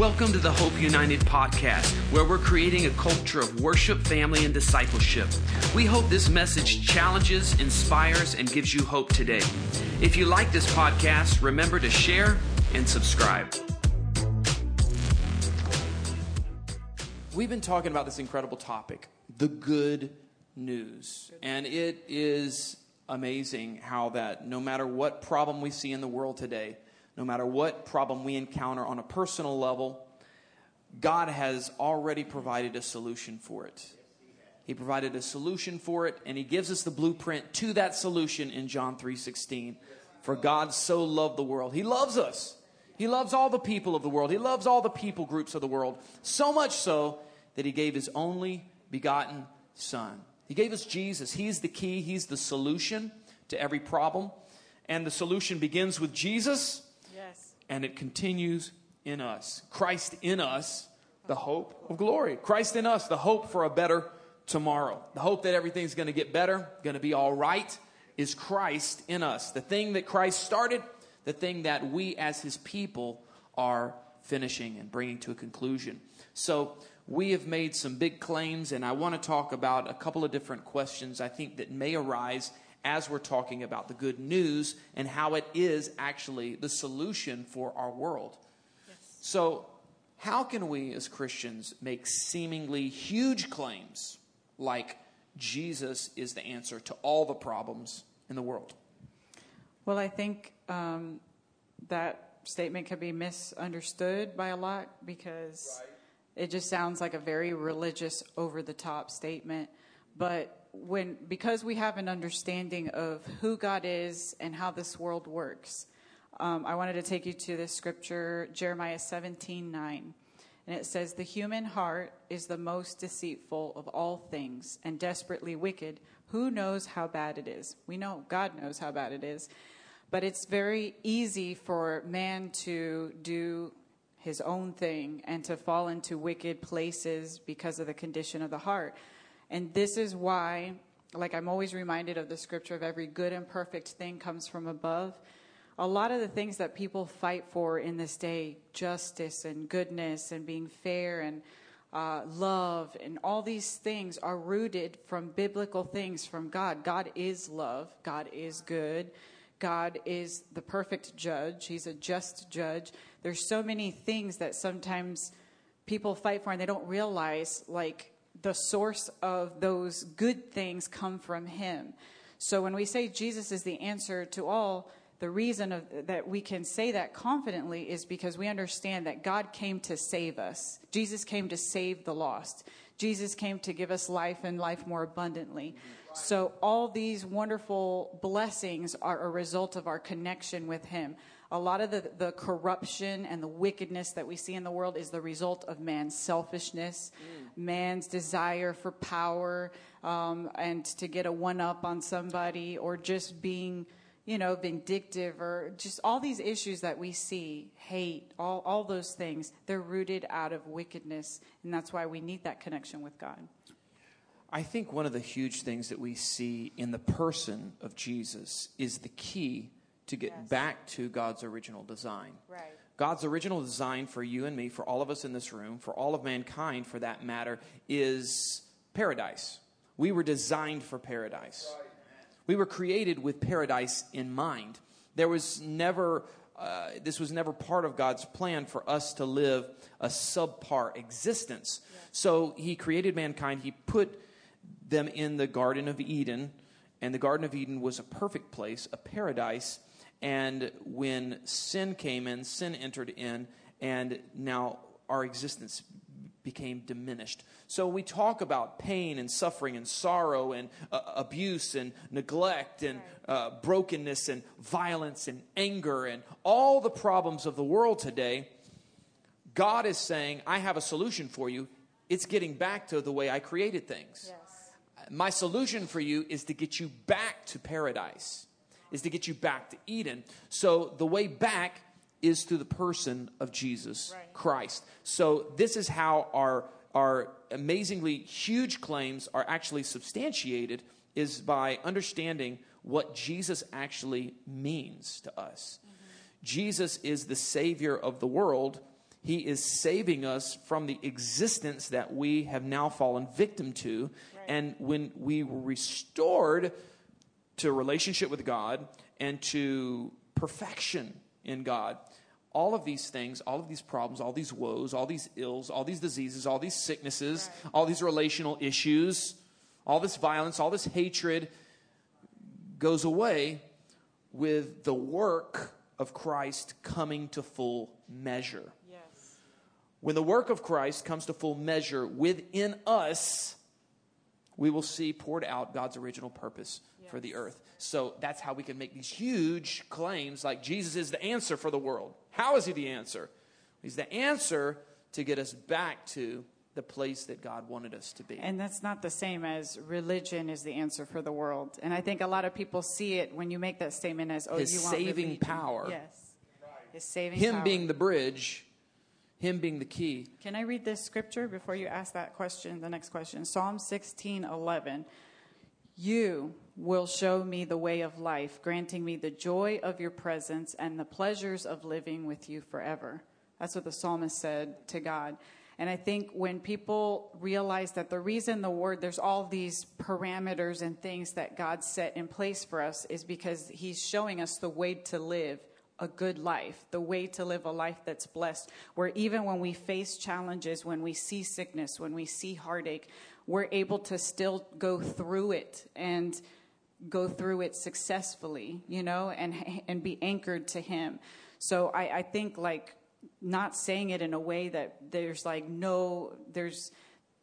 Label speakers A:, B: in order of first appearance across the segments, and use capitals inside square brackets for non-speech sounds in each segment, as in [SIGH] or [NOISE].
A: Welcome to the Hope United podcast, where we're creating a culture of worship, family, and discipleship. We hope this message challenges, inspires, and gives you hope today. If you like this podcast, remember to share and subscribe. We've been talking about this incredible topic, the good news. And it is amazing how that no matter what problem we see in the world today, no matter what problem we encounter on a personal level, God has already provided a solution for it. He provided a solution for it and he gives us the blueprint to that solution in John 3:16. For God so loved the world. He loves us. He loves all the people of the world. He loves all the people groups of the world. So much so that he gave his only begotten son. He gave us Jesus. He's the key, he's the solution to every problem. And the solution begins with Jesus and it continues in us. Christ in us, the hope of glory. Christ in us, the hope for a better tomorrow. The hope that everything's going to get better, going to be all right, is Christ in us. The thing that Christ started, the thing that we as his people are finishing and bringing to a conclusion. So, we have made some big claims, and I want to talk about a couple of different questions I think that may arise as we're talking about the good news and how it is actually the solution for our world. Yes. So, how can we as Christians make seemingly huge claims like Jesus is the answer to all the problems in the world?
B: Well, I think um, that statement could be misunderstood by a lot because right. it just sounds like a very religious, over the top statement. But when because we have an understanding of who God is and how this world works, um, I wanted to take you to this scripture, Jeremiah 17 9. And it says, The human heart is the most deceitful of all things and desperately wicked. Who knows how bad it is? We know God knows how bad it is. But it's very easy for man to do his own thing and to fall into wicked places because of the condition of the heart. And this is why, like I'm always reminded of the scripture of every good and perfect thing comes from above. A lot of the things that people fight for in this day, justice and goodness and being fair and uh, love and all these things are rooted from biblical things from God. God is love. God is good. God is the perfect judge. He's a just judge. There's so many things that sometimes people fight for and they don't realize, like the source of those good things come from him. So when we say Jesus is the answer to all, the reason of, that we can say that confidently is because we understand that God came to save us. Jesus came to save the lost. Jesus came to give us life and life more abundantly. So all these wonderful blessings are a result of our connection with him a lot of the, the corruption and the wickedness that we see in the world is the result of man's selfishness, mm. man's desire for power, um, and to get a one up on somebody, or just being, you know, vindictive, or just all these issues that we see, hate, all, all those things, they're rooted out of wickedness. And that's why we need that connection with God.
A: I think one of the huge things that we see in the person of Jesus is the key to get yes. back to God's original design.
B: Right.
A: God's original design for you and me, for all of us in this room, for all of mankind for that matter, is paradise. We were designed for paradise. Right. We were created with paradise in mind. There was never, uh, this was never part of God's plan for us to live a subpar existence. Yeah. So He created mankind, He put them in the Garden of Eden, and the Garden of Eden was a perfect place, a paradise and when sin came in, sin entered in, and now our existence became diminished. So we talk about pain and suffering and sorrow and uh, abuse and neglect and uh, brokenness and violence and anger and all the problems of the world today. God is saying, I have a solution for you. It's getting back to the way I created things. Yes. My solution for you is to get you back to paradise is to get you back to Eden. So the way back is through the person of Jesus right. Christ. So this is how our our amazingly huge claims are actually substantiated is by understanding what Jesus actually means to us. Mm-hmm. Jesus is the savior of the world. He is saving us from the existence that we have now fallen victim to.
B: Right.
A: And when we were restored to a relationship with God and to perfection in God, all of these things, all of these problems, all these woes, all these ills, all these diseases, all these sicknesses,
B: Right.
A: all these relational issues, all this violence, all this hatred goes away with the work of Christ coming to full measure.
B: Yes.
A: When the work of Christ comes to full measure within us, we will see poured out God's original purpose for the earth. So that's how we can make these huge claims like Jesus is the answer for the world. How is he the answer? He's the answer to get us back to the place that God wanted us to be.
B: And that's not the same as religion is the answer for the world. And I think a lot of people see it when you make that statement as, oh,
A: His
B: you want
A: saving
B: religion.
A: power.
B: Yes. His saving
A: him
B: power.
A: being the bridge, him being the key.
B: Can I read this scripture before you ask that question, the next question? Psalm 16, 11. You will show me the way of life, granting me the joy of your presence and the pleasures of living with you forever. That's what the psalmist said to God. And I think when people realize that the reason the word, there's all these parameters and things that God set in place for us is because He's showing us the way to live a good life, the way to live a life that's blessed, where even when we face challenges, when we see sickness, when we see heartache, we're able to still go through it and go through it successfully, you know, and and be anchored to Him. So I, I think like not saying it in a way that there's like no there's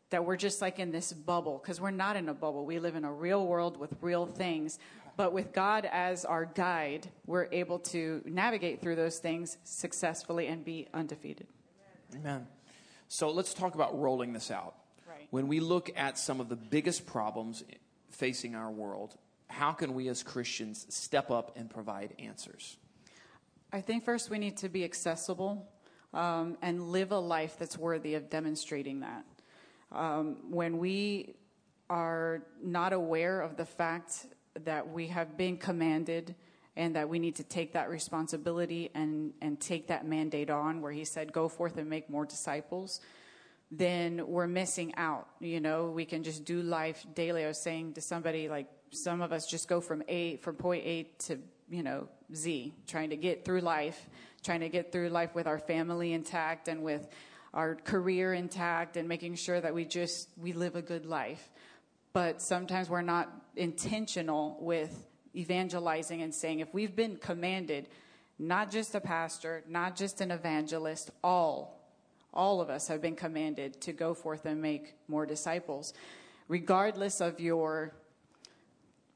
B: that we're just like in this bubble because we're not in a bubble. We live in a real world with real things. But with God as our guide, we're able to navigate through those things successfully and be undefeated.
A: Amen. So let's talk about rolling this out.
B: Right.
A: When we look at some of the biggest problems facing our world, how can we as Christians step up and provide answers?
B: I think first we need to be accessible um, and live a life that's worthy of demonstrating that. Um, when we are not aware of the fact that we have been commanded and that we need to take that responsibility and, and take that mandate on, where he said, Go forth and make more disciples, then we're missing out. You know, we can just do life daily. I was saying to somebody, like, some of us just go from A, from point A to, you know, Z, trying to get through life, trying to get through life with our family intact and with our career intact and making sure that we just, we live a good life. But sometimes we're not intentional with evangelizing and saying, if we've been commanded, not just a pastor, not just an evangelist, all all of us have been commanded to go forth and make more disciples, regardless of your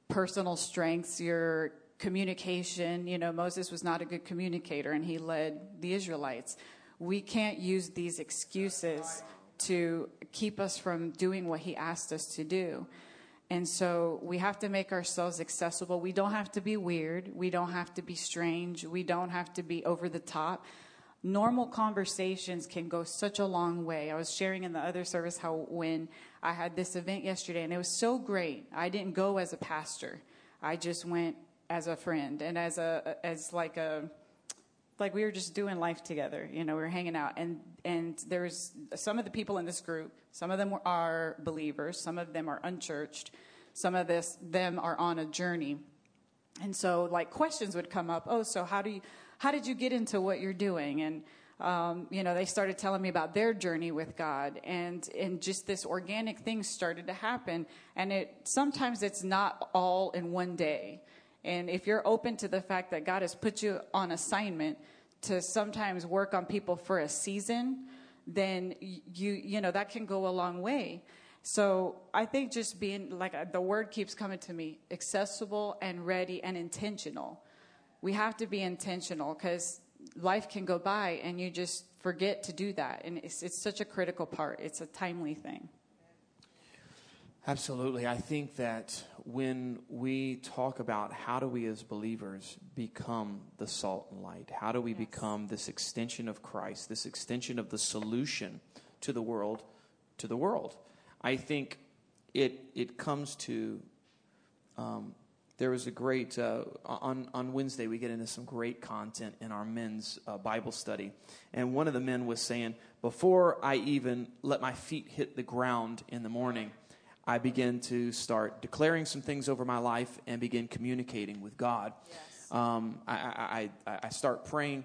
B: personal strengths, your communication. You know, Moses was not a good communicator and he led the Israelites. We can't use these excuses to keep us from doing what he asked us to do. And so we have to make ourselves accessible. We don't have to be weird. We don't have to be strange. We don't have to be over the top normal conversations can go such a long way. I was sharing in the other service how when I had this event yesterday and it was so great. I didn't go as a pastor. I just went as a friend and as a as like a like we were just doing life together. You know, we were hanging out and and there's some of the people in this group, some of them are believers, some of them are unchurched, some of this them are on a journey. And so like questions would come up, "Oh, so how do you how did you get into what you're doing? And um, you know, they started telling me about their journey with God, and and just this organic thing started to happen. And it sometimes it's not all in one day. And if you're open to the fact that God has put you on assignment to sometimes work on people for a season, then you you know that can go a long way. So I think just being like uh, the word keeps coming to me, accessible and ready and intentional we have to be intentional because life can go by and you just forget to do that. And it's, it's such a critical part, it's a timely thing.
A: Absolutely. I think that when we talk about how do we as believers become the salt and light, how do we
B: Yes.
A: become this extension of Christ, this extension of the solution to the world, to the world, I think it, it comes to um, there was a great uh, on on Wednesday we get into some great content in our men's uh, Bible study, and one of the men was saying, before I even let my feet hit the ground in the morning, I begin to start declaring some things over my life and begin communicating with God. Yes. Um, I, I, I start praying,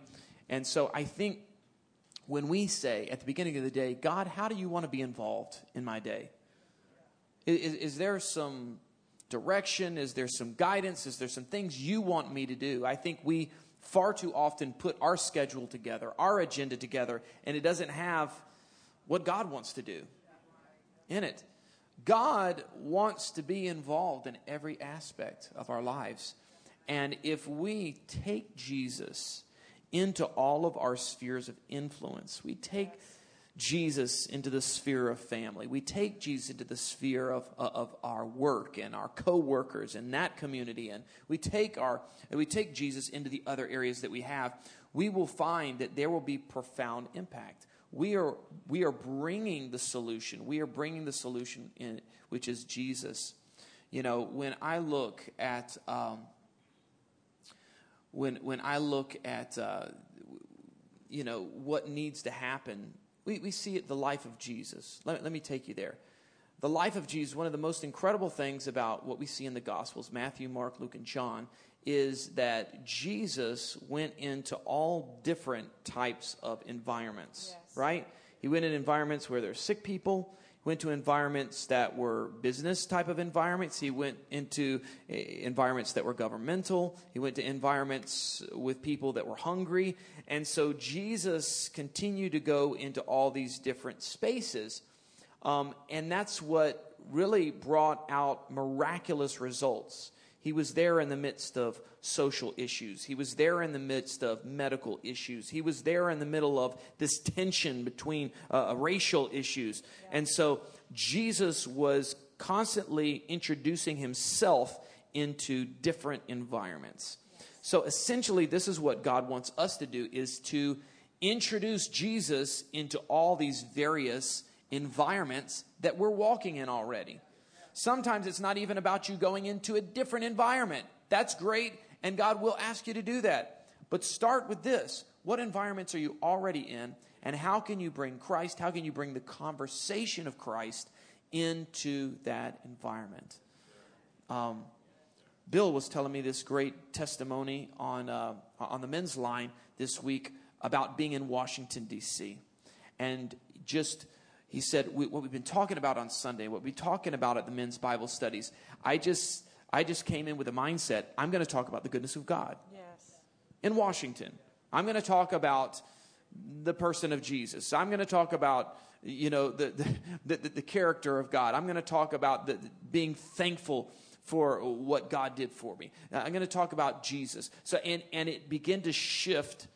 A: and so I think when we say at the beginning of the day, God, how do you want to be involved in my day? Is, is there some direction? Is there some guidance? Is there some things you want me to do? I think we far too often put our schedule together, our agenda together, and it doesn't have what God wants to do in it. God wants to be involved in every aspect of our lives. And if we take Jesus into all of our spheres of influence, we take Jesus into the sphere of family. We take Jesus into the sphere of, of our work and our co-workers and that community. And we take our, we take Jesus into the other areas that we have. We will find that there will be profound impact. We are, we are bringing the solution. We are bringing the solution in, which is Jesus. You know, when I look at, um, when, when I look at, uh, you know, what needs to happen we, we see it the life of Jesus. Let, let me take you there. The life of Jesus, one of the most incredible things about what we see in the Gospels, Matthew, Mark, Luke, and John, is that Jesus went into all different types of environments, yes. Right? He went in environments where there's sick people He went to environments that were business type of environments. He went into eh, environments that were governmental. He went to environments with people that were hungry. And so Jesus continued to go into all these different spaces. Um, and that's what really brought out miraculous results. He was there in the midst of social issues. He was there in the midst of medical issues. He was there in the middle of this tension between uh, uh racial issues. And so Jesus was constantly introducing himself into different environments. So essentially this is what God wants us to do is to introduce Jesus into all these various environments that we're walking in already. Sometimes it's not even about you going into a different environment. That's great, and God will ask you to do that. But start with this what environments are you already in, and how can you bring Christ? How can you bring the conversation of Christ into that environment? Um, Bill was telling me this great testimony on, uh, on the men's line this week about being in Washington, D.C. And just he said, we, what we've been talking about on Sunday, what we've been talking about at the men's Bible studies, I just, I just came in with a mindset, I'm going to talk about the goodness of God.
B: Yes.
A: In Washington. I'm going to talk about the person of Jesus. I'm going to talk about, you know, the, the, the, the character of God. I'm going to talk about the, being thankful for what God did for me. Uh, I'm going to talk about Jesus. So, and, and it began to shift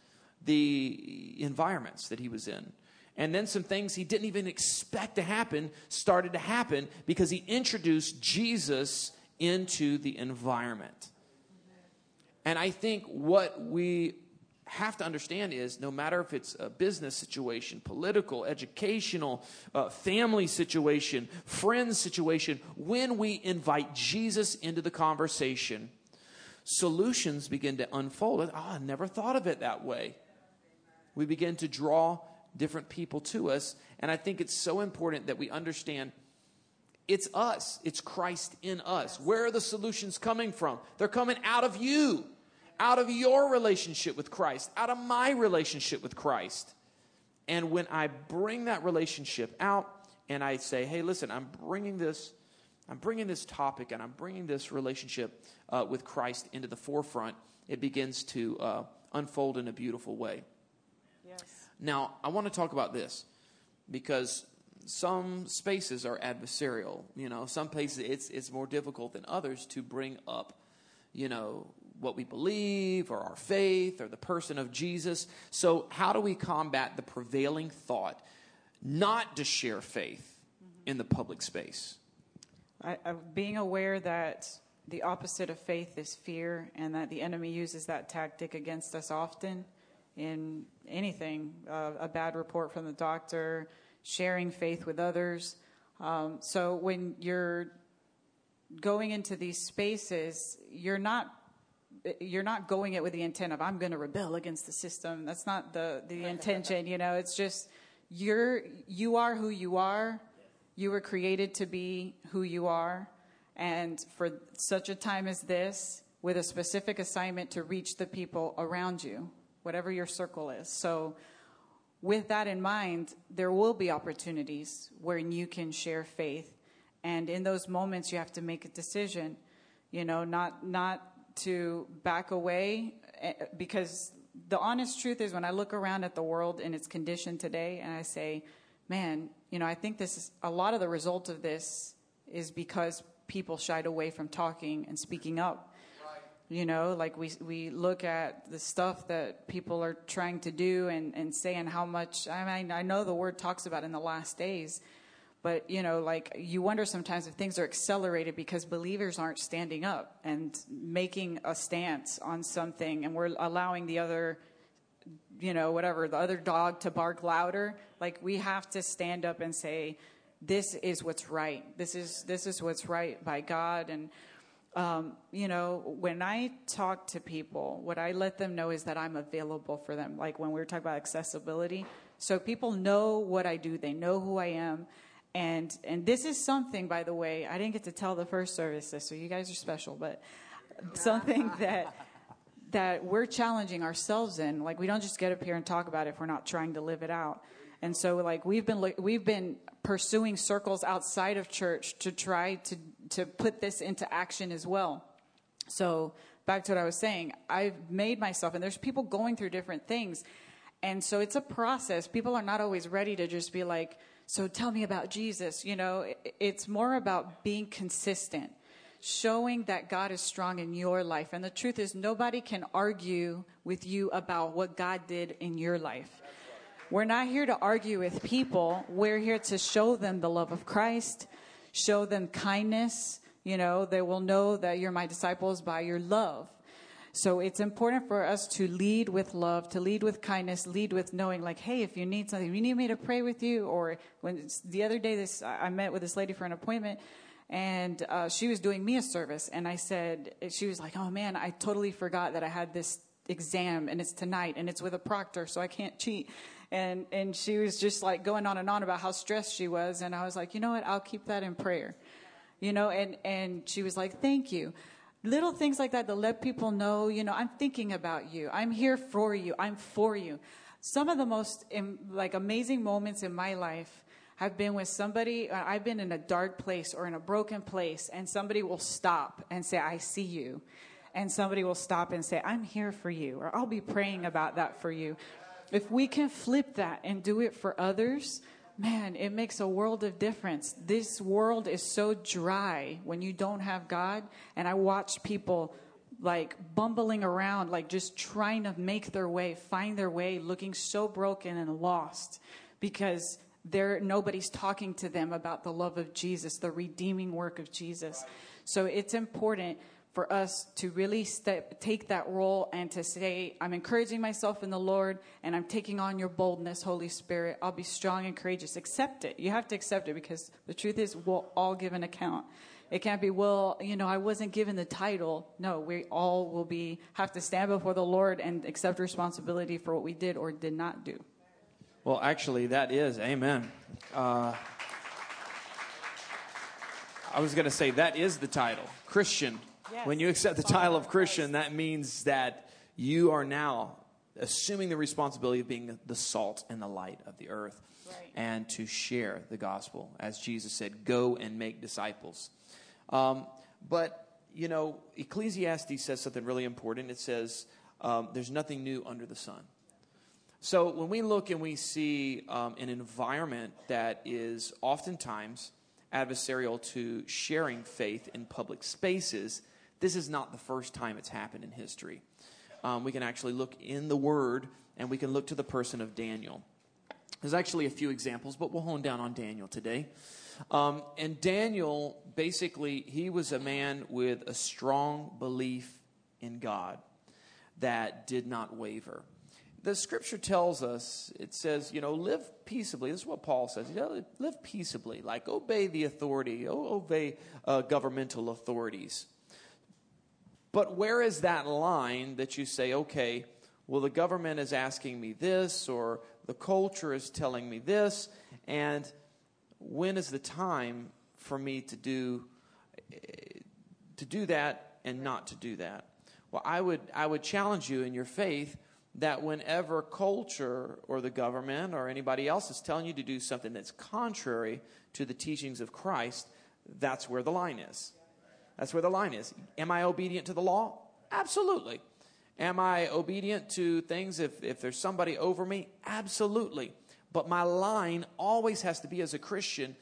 A: the environments that he was in. And then some things he didn't even expect to happen started to happen because he introduced Jesus into the environment. And I think what we have to understand is no matter if it's a business situation, political, educational, uh, family situation, friends situation, when we invite Jesus into the conversation, solutions begin to unfold. Oh, I never thought of it that way. We begin to draw different people to us. And I think it's so important that we understand it's us, it's Christ in us. Where are the solutions coming from? They're coming out of you, out of your relationship with Christ, out of my relationship with Christ. And when I bring that relationship out and I say, hey, listen, I'm bringing this. I'm bringing this topic and I'm bringing this relationship uh, with Christ into the forefront. It begins to uh, unfold in a beautiful way. Now, I want to talk about this because some spaces are adversarial. You know, some places it's it's more difficult than others to bring up, you know, what we believe or our faith or the person of Jesus. So, how do we combat the prevailing thought not to share faith in the public space?
B: I, I, being aware that the opposite of faith is fear, and that the enemy uses that tactic against us often in anything uh, a bad report from the doctor, sharing faith with others. Um, so when you're going into these spaces, you're not you're not going it with the intent of I'm going to rebel against the system. That's not the the [LAUGHS] intention. You know, it's just you're you are who you are. You were created to be who you are, and for such a time as this, with a specific assignment to reach the people around you, whatever your circle is. So. With that in mind, there will be opportunities where you can share faith and in those moments you have to make a decision you know not not to back away eh, because the honest truth is when i look around at the world in its condition today and i say man you know i think this is a lot of the result of this is because people shied away from talking and speaking up you know like we we look at the stuff that people are trying to do and and saying how much i mean i know the word talks about in the last days but you know like you wonder sometimes if things are accelerated because believers aren't standing up and making a stance on something and we're allowing the other you know whatever the other dog to bark louder. Like we have to stand up and say this is what's right. This is this is what's right by god. And um, you know when i talk to people what i let them know is that i'm available for them like when we were talking about accessibility so people know what i do they know who i am and and this is something, by the way, I didn't get to tell the first service this, so you guys are special, but [LAUGHS] something that that we're challenging ourselves in. Like we don't just get up here and talk about it if we're not trying to live it out. And so like we've been we've been pursuing circles outside of church to try to to put this into action as well. So back to what I was saying, I've made myself and there's people going through different things. And so it's a process. People are not always ready to just be like, so tell me about Jesus. You know, it's more about being consistent, showing that God is strong in your life. And the truth is, nobody can argue with you about what God did in your life. We're not here to argue with people. We're here to show them the love of Christ, show them kindness. You know, they will know that you're my disciples by your love. So it's important for us to lead with love, to lead with kindness, lead with knowing, like, hey, if you need something, you need me to pray with you. Or when the other day, this I met with this lady for an appointment, and uh, she was doing me a service, and I said, she was like, oh man, I totally forgot that I had this exam, and it's tonight, and it's with a proctor, so I can't cheat. And and she was just like going on and on about how stressed she was, and I was like, you know what, I'll keep that in prayer, you know. And and she was like, thank you little things like that to let people know, you know, I'm thinking about you. I'm here for you. I'm for you. Some of the most like amazing moments in my life have been with somebody uh, I've been in a dark place or in a broken place and somebody will stop and say I see you. And somebody will stop and say I'm here for you or I'll be praying about that for you. If we can flip that and do it for others, man, it makes a world of difference. This world is so dry when you don't have God. And I watch people like bumbling around, like just trying to make their way, find their way, looking so broken and lost because there nobody's talking to them about the love of Jesus, the redeeming work of Jesus. So it's important for us to really step, take that role and to say, I'm encouraging myself in the Lord and I'm taking on your boldness, Holy Spirit. I'll be strong and courageous. Accept it. You have to accept it because the truth is, we'll all give an account. It can't be, well, you know, I wasn't given the title. No, we all will be, have to stand before the Lord and accept responsibility for what we did or did not do.
A: Well, actually, that is, amen. Uh, I was going to say, that is the title Christian Yes. When you accept the title of Christian, that means that you are now assuming the responsibility of being the salt and the light of the earth right. and to share the gospel. As Jesus said, go and make disciples. Um, but, you know, Ecclesiastes says something really important. It says, um, there's nothing new under the sun. So when we look and we see um, an environment that is oftentimes adversarial to sharing faith in public spaces, this is not the first time it's happened in history. Um, we can actually look in the Word and we can look to the person of Daniel. There's actually a few examples, but we'll hone down on Daniel today. Um, and Daniel, basically, he was a man with a strong belief in God that did not waver. the scripture tells us, it says, you know, live peaceably. This is what Paul says. You know, live peaceably, like obey the authority, obey uh, governmental authorities. But where is that line that you say, okay, well, the government is asking me this, or the culture is telling me this, and when is the time for me to do to do that and not to do that? Well, I would I would challenge you in your faith that whenever culture or the government or anybody else is telling you to do something that's contrary to the teachings of Christ, that's where the line is. That's where the line is. Am I obedient to the law? Absolutely. Am I obedient to things if, if there's somebody over me? Absolutely. But my line always has to be as a Christian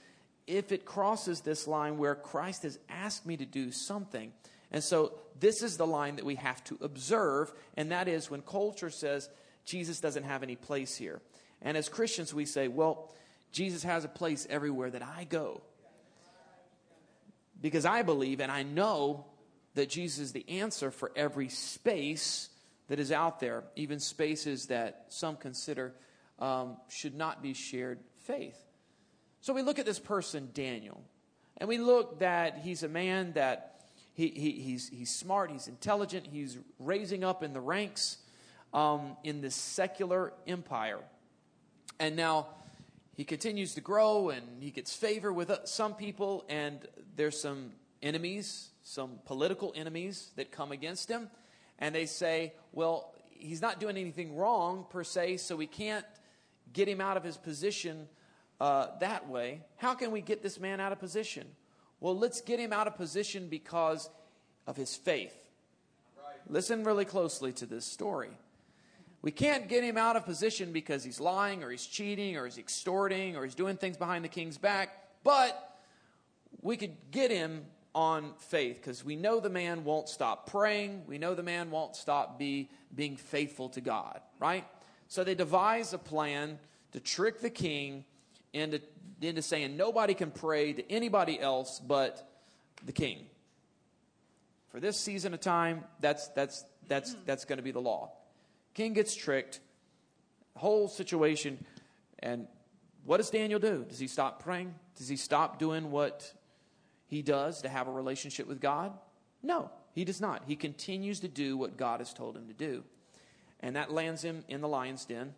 A: if it crosses this line where Christ has asked me to do something and so this is the line that we have to observe, and that is when culture says Jesus doesn't have any place here. And as Christians, we say, well, Jesus has a place everywhere that I go. Because I believe and I know that Jesus is the answer for every space that is out there, even spaces that some consider um, should not be shared faith. So we look at this person, Daniel, and we look that he's a man that he, he, he's, he's smart, he's intelligent, he's raising up in the ranks um, in this secular empire. And now he continues to grow and he gets favor with uh, some people, and there's some enemies, some political enemies that come against him. And they say, well, he's not doing anything wrong per se, so we can't get him out of his position uh, that way. How can we get this man out of position? Well, let's get him out of position because of his faith. Listen really closely to this story. We can't get him out of position because he's lying or he's cheating or he's extorting or he's doing things behind the king's back, but we could get him on faith because we know the man won't stop praying. We know the man won't stop be, being faithful to God, right? So they devise a plan to trick the king into into saying nobody can pray to anybody else but the king. For this season of time, that's, that's, that's, that's going to be the law. King gets tricked, whole situation, and what does Daniel do? Does he stop praying? Does he stop doing what he does to have a relationship with God? No, he does not. He continues to do what God has told him to do. And that lands him in the lion's den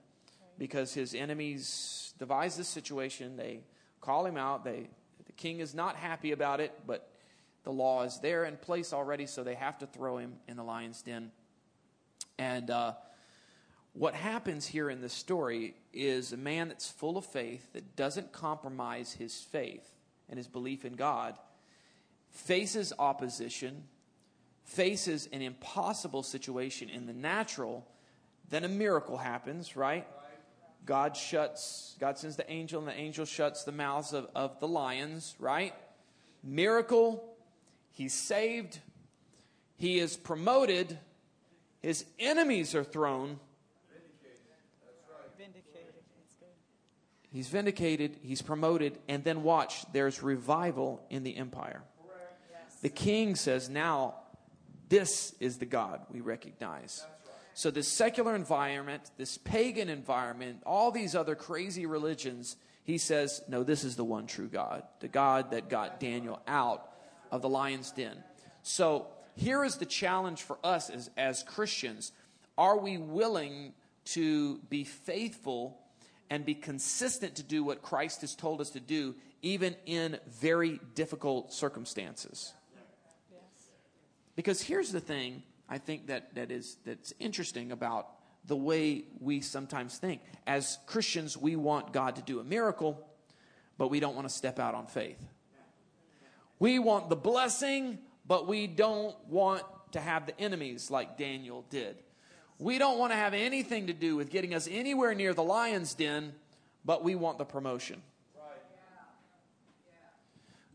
A: because his enemies devise this situation. They call him out. They, the king is not happy about it, but the law is there in place already, so they have to throw him in the lion's den. And uh, what happens here in this story is a man that's full of faith, that doesn't compromise his faith and his belief in God, faces opposition, faces an impossible situation in the natural, then a miracle happens, right? God shuts, God sends the angel, and the angel shuts the mouths of, of the lions, right? Miracle, he's saved, he is promoted, his enemies are thrown. He's vindicated, he's promoted, and then watch, there's revival in the empire. The king says, Now, this is the God we recognize. So, this secular environment, this pagan environment, all these other crazy religions, he says, no, this is the one true God, the God that got Daniel out of the lion's den. So, here is the challenge for us as, as Christians. Are we willing to be faithful and be consistent to do what Christ has told us to do, even in very difficult circumstances? Because here's the thing I think that, that is that's interesting about the way we sometimes think. As Christians, we want God to do a miracle, but we don't want to step out on faith. We want the blessing, but we don't want to have the enemies like Daniel did. We don't want to have anything to do with getting us anywhere near the lion's den, but we want the promotion.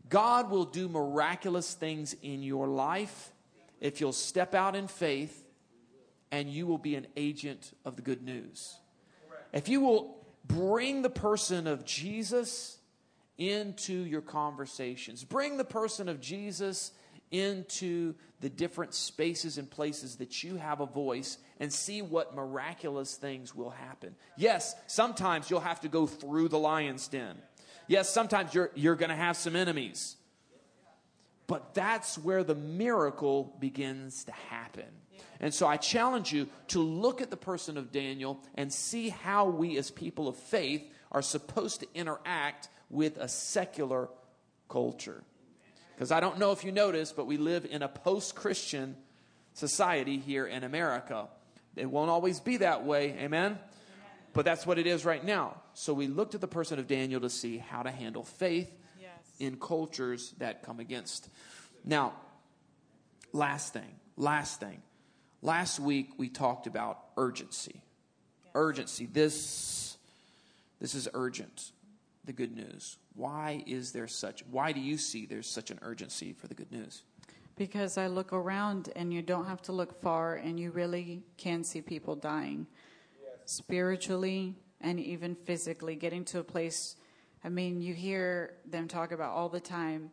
A: God will do miraculous things in your life if you'll step out in faith and you will be an agent of the good news. If you will bring the person of Jesus into your conversations, bring the person of Jesus into the different spaces and places that you have a voice and see what miraculous things will happen. Yes, sometimes you'll have to go through the lion's den. Yes, sometimes you're, you're going to have some enemies. But that's where the miracle begins to happen. And so I challenge you to look at the person of Daniel and see how we, as people of faith, are supposed to interact with a secular culture. Because I don't know if you notice, but we live in a post Christian society here in America. It won't always be that way, amen? But that's what it is right now. So we looked at the person of Daniel to see how to handle faith
B: Yes.
A: in cultures that come against. Now, last thing, last thing. Last week we talked about urgency. Urgency. This this is urgent. The good news. Why is there such why do you see there's such an urgency for the good news?
B: Because I look around and you don't have to look far and you really can see people dying spiritually and even physically, getting to a place. I mean, you hear them talk about all the time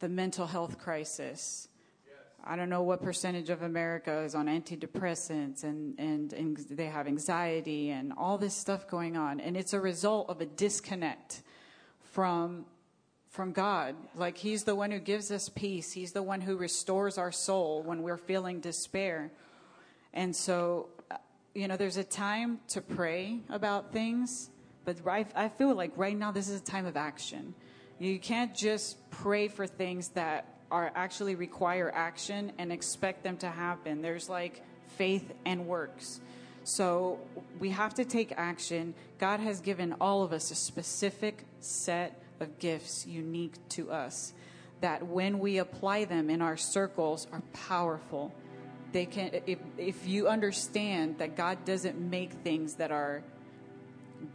B: the mental health crisis. I don't know what percentage of America is on antidepressants and, and, and they have anxiety and all this stuff going on. And it's a result of a disconnect from from God. Like He's the one who gives us peace. He's the one who restores our soul when we're feeling despair. And so, uh, you know, there's a time to pray about things, but right, I feel like right now this is a time of action. You can't just pray for things that are actually require action and expect them to happen. There's like faith and works. So we have to take action. God has given all of us a specific set of gifts unique to us that when we apply them in our circles are powerful. They can if if you understand that God doesn't make things that are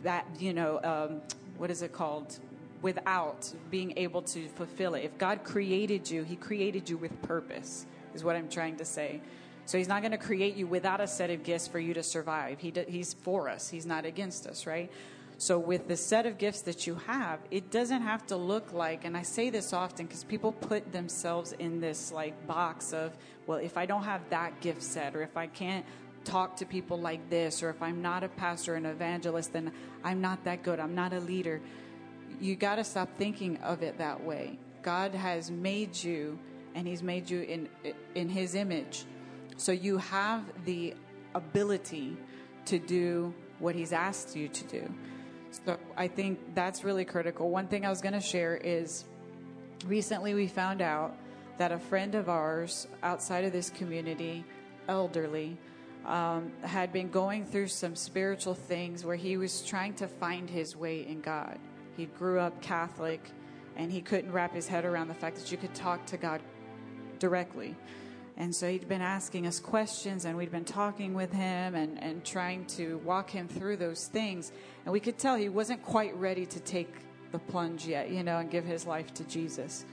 B: that you know um, what is it called without being able to fulfill it. If God created you, He created you with purpose. Is what I'm trying to say. So He's not going to create you without a set of gifts for you to survive. He do, he's for us. He's not against us, right? So with the set of gifts that you have, it doesn't have to look like. And I say this often because people put themselves in this like box of, well, if I don't have that gift set, or if I can't talk to people like this, or if I'm not a pastor, an evangelist, then I'm not that good. I'm not a leader. You got to stop thinking of it that way. God has made you, and He's made you in in His image, so you have the ability to do what He's asked you to do. So I think that's really critical. One thing I was going to share is recently we found out that a friend of ours outside of this community, elderly, um, had been going through some spiritual things where he was trying to find his way in God. He grew up Catholic and he couldn't wrap his head around the fact that you could talk to God directly. And so he'd been asking us questions, and we'd been talking with him and, and trying to walk him through those things. And we could tell he wasn't quite ready to take the plunge yet, you know, and give his life to Jesus.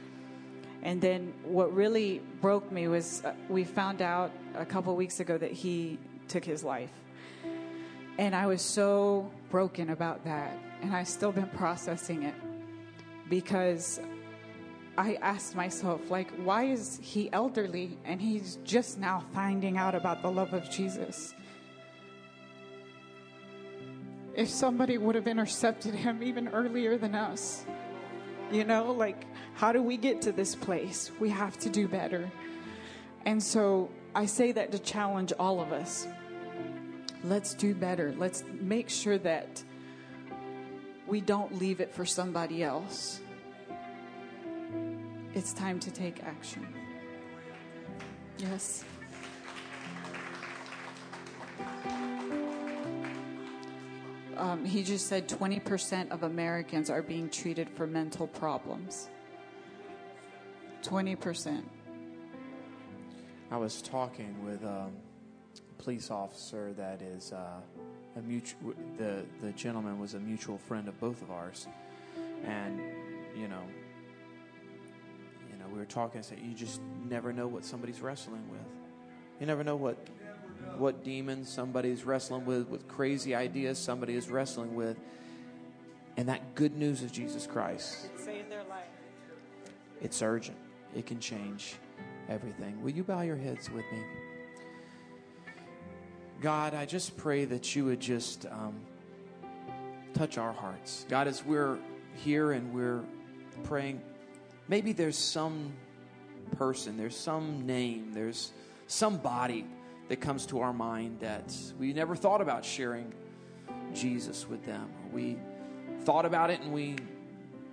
B: And then what really broke me was uh, we found out a couple weeks ago that he took his life. And I was so broken about that. And I've still been processing it because I asked myself, like, why is he elderly and he's just now finding out about the love of Jesus? If somebody would have intercepted him even earlier than us, you know, like, how do we get to this place? We have to do better. And so I say that to challenge all of us. Let's do better. Let's make sure that we don't leave it for somebody else it's time to take action. Yes. Um, he just said 20% of Americans are being treated for mental problems. 20%.
A: I was talking with um, a police officer that is uh, a mutual. The the gentleman was a mutual friend of both of ours, and you know, you know, we were talking. I said, you just never know what somebody's wrestling with. You never know what what demons somebody's wrestling with, what crazy ideas somebody is wrestling with, and that good news of Jesus Christ.
B: It saved their life.
A: It's urgent. It can change everything. Will you bow your heads with me? God, I just pray that you would just um, touch our hearts. God, as we're here and we're praying, maybe there's some person, there's some name, there's somebody that comes to our mind that we never thought about sharing Jesus with them. We thought about it and we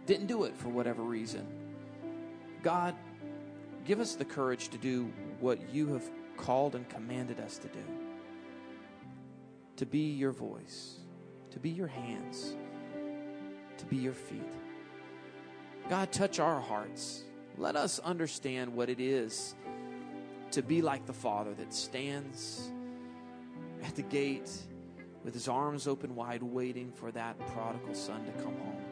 A: didn't do it for whatever reason. God, give us the courage to do what you have called and commanded us to do to be your voice, to be your hands, to be your feet. God, touch our hearts. Let us understand what it is to be like the Father that stands at the gate with his arms open wide, waiting for that prodigal son to come home.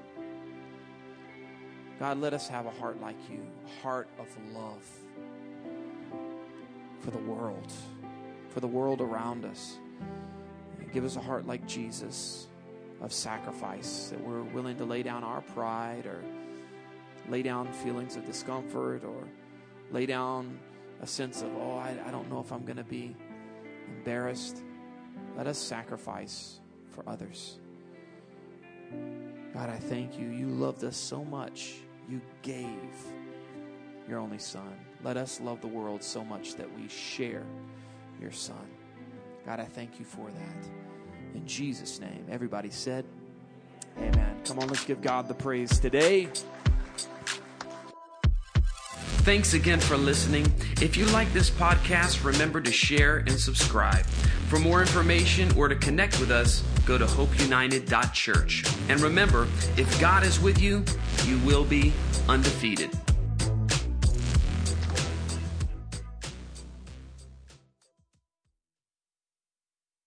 A: God, let us have a heart like you, a heart of love for the world, for the world around us. Give us a heart like Jesus of sacrifice, that we're willing to lay down our pride or lay down feelings of discomfort or lay down a sense of, oh, I, I don't know if I'm going to be embarrassed. Let us sacrifice for others. God, I thank you. You loved us so much. You gave your only Son. Let us love the world so much that we share your Son. God, I thank you for that. In Jesus' name, everybody said, Amen. Come on, let's give God the praise today.
C: Thanks again for listening. If you like this podcast, remember to share and subscribe. For more information or to connect with us, go to hopeunited.church. And remember, if God is with you, you will be undefeated.